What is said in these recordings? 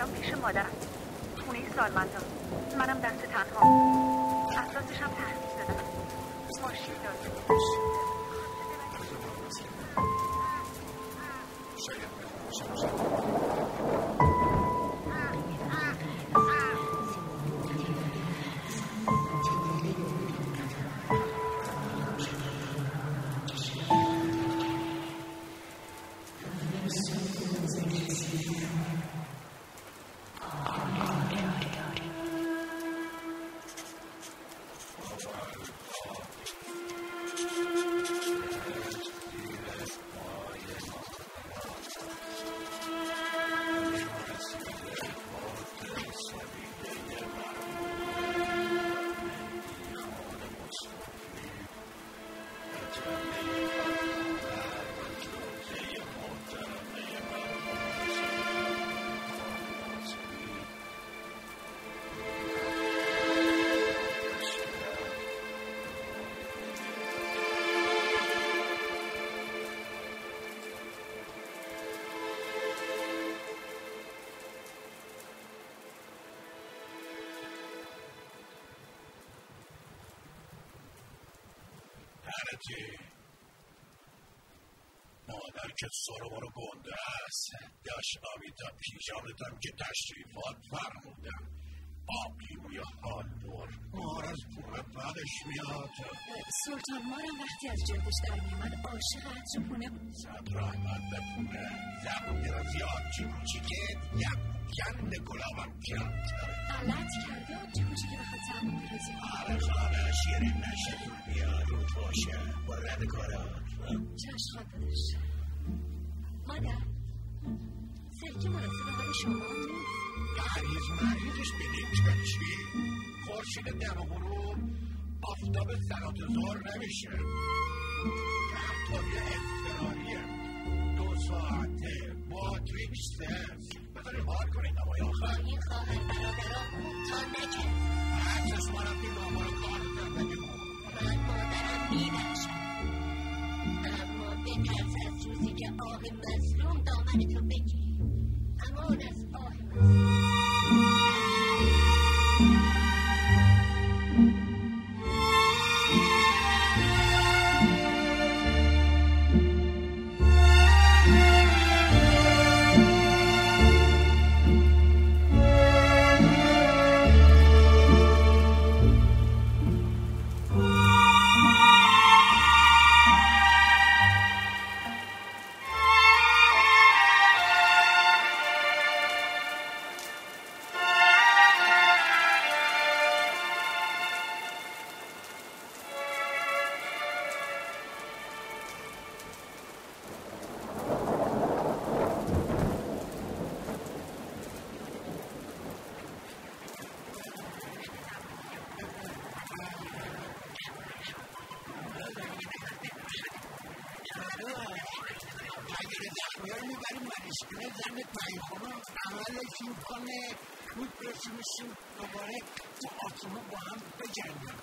الان پیش مادرم خونه سالمندان منم دست تنها. اساسش هم تحمیل دادم ماشین دارم لعنتی مادر که سرو گنده است داشت تا پیشانتم که تشریفات فرمودم آبی موی حال. بر مار از پونه بدش میاد. سلطان مارم وقتی از جلدش در میامد عاشق عطر پونه بود. صد رحمت به پونه زبون را زیاد. چی کوچیکه یک گند گلابم کرد. غلط کرده آنچه کوچیکه بخواد زبون برازی آره خانه شیرین نشه. بیا رو باشه با رد کارا چشم خواد دادش مادر سرکه مناسب حال شما نیست مریض مریضش بگیم که چی خورشید دم و غروب آفتاب سرات زور نمیشه رفتاری اضطراریه دو ساعته ماتریکس بذاری حال کنید نمای آخر این خواهر برادران تا نکه هر چشما رفتی ناما رو کار زندگی من مادرم میبخشم اما بترس از روزی که آه مظلوم دامن تو زن پیخونه عملش می‌کنه میپرسیمشیم دوباره تو آسمون با هم بجنگن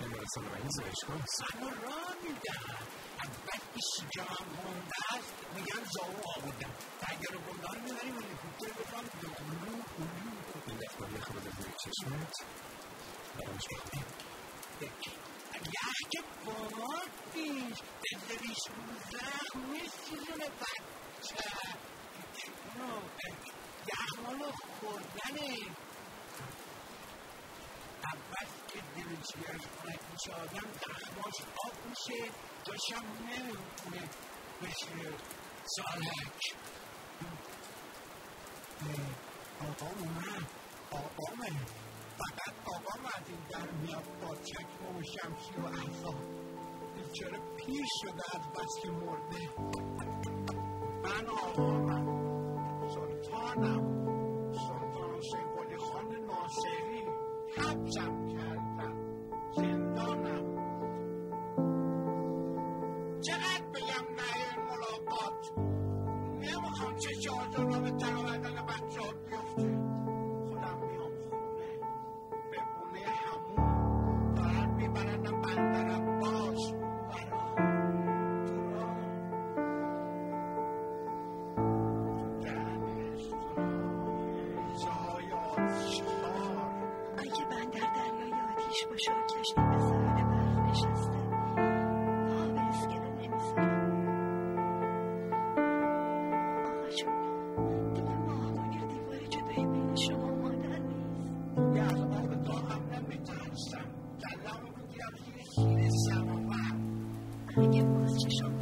بیمارستان رئیس اشکال اما راه میدن اول که هم است میگن زاو آوردن اگر گنده رو می‌بریم هلیکوپتر بکنم این دفتر یخ بده روی چشمت برامش یخ که نیست بذاریش رو زخم میسوزونه بچه. یخ مالو خوردنه. اول که دلچیاش خونک میشه آدم زخماش آب میشه داشم نمی‌تونه بشه. سالک. آقا اومد. آقامه فقط آقام از این در میاد با چکمه و شمشی و احضا بیچاره پیر شده از بس که مرده؟ من آقامم. سلطانم. caminos, ese arroba, alguien por el chichón.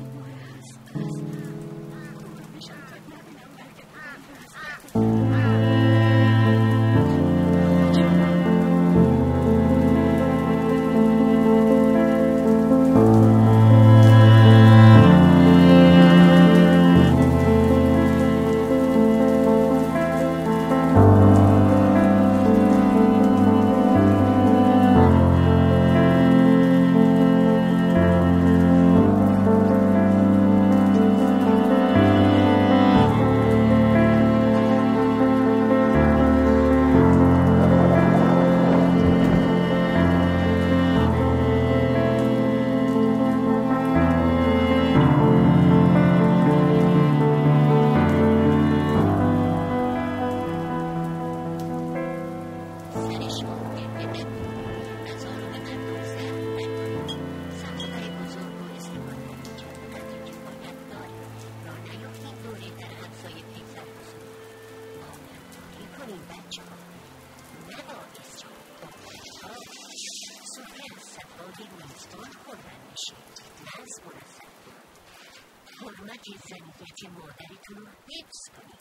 حرمت زنیت مادرتون رو حفظ کنید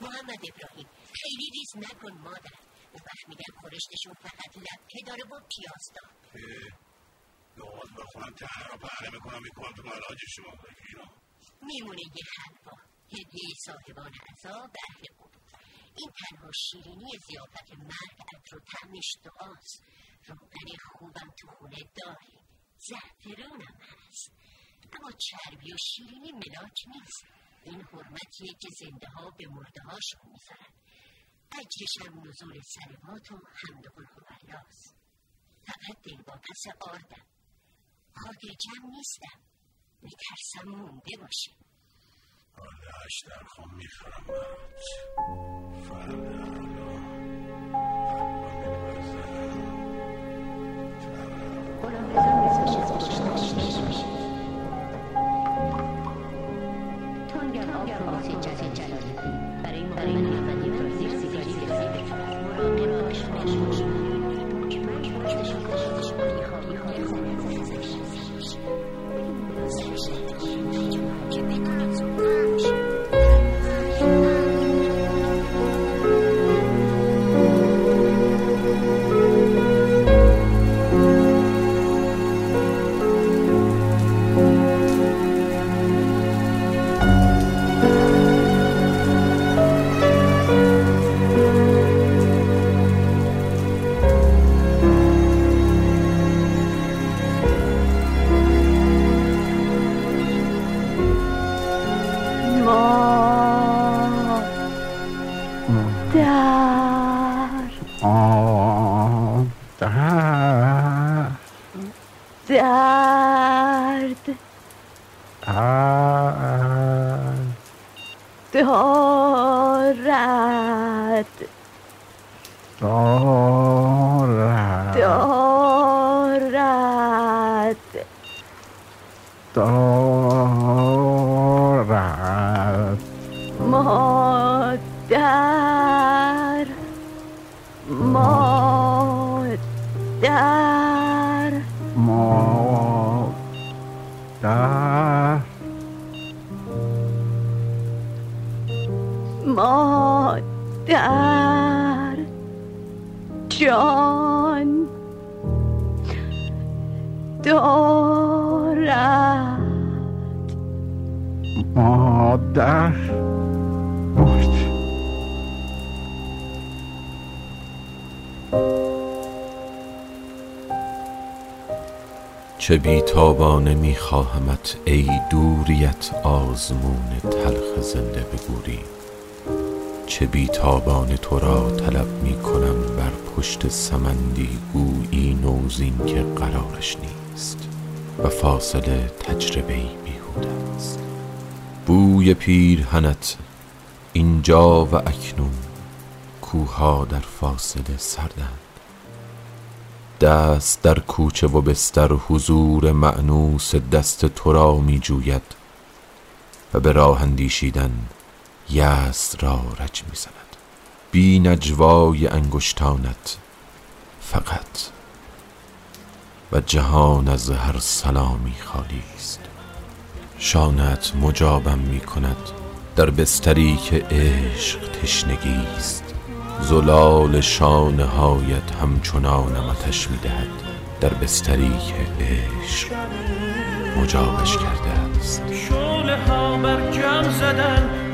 محمد ابراهیم. خیلی ریز نکن مادر. اون وقت میگن خورشتشون فقط لبکه داره با پیازدار نواز بخونم تهر رو پهره می‌کنم می‌کنم تو ملاج شما اینا. میمونه یه حلوا. هدیه صاحبان عذا به اهل قلوب این تنها شیرینی زیافت مرگ عطر و طعمش دعاست. روغن خوبم تو خونه داریم زعفرونم هست. اما چربی و شیرینی ملاک نیست. این حرمتیه که زنده ها به مرده هاشون می‌ذارن اجرش هم نزول سلوات و حمد قل هواللاست فقط دل با پس آردم. خاطر جمع نیستم. میترسم مونده باشه حالا اشتر خون می‌خورم فردا. جزی جلالی برای محمد دارد دارد دارد دارد مادر مادر چه بیتابانه میخواهمت ای دوریت آزمون تلخ زنده بگوری چه بیتابانه تو را طلب می‌کنم بر پشت سمندی گویی نوزین که قرارش نیست و فاصله تجربه بیهوده است. بوی پیرهنت اینجا و اکنون کوها در فاصله سردند دست در کوچه و بستر حضور معنوس دست تو را می جوید و به راه اندیشیدن یأس را رج می زند بی نجوای انگشتانت فقط و جهان از هر سلامی خالی است. شانت مجابم می کند در بستری که عشق تشنگی است. زلال شانه هایت همچنان آتش می دهد در بستری که عشق مجابش کرده است. شعله ها بر زدن.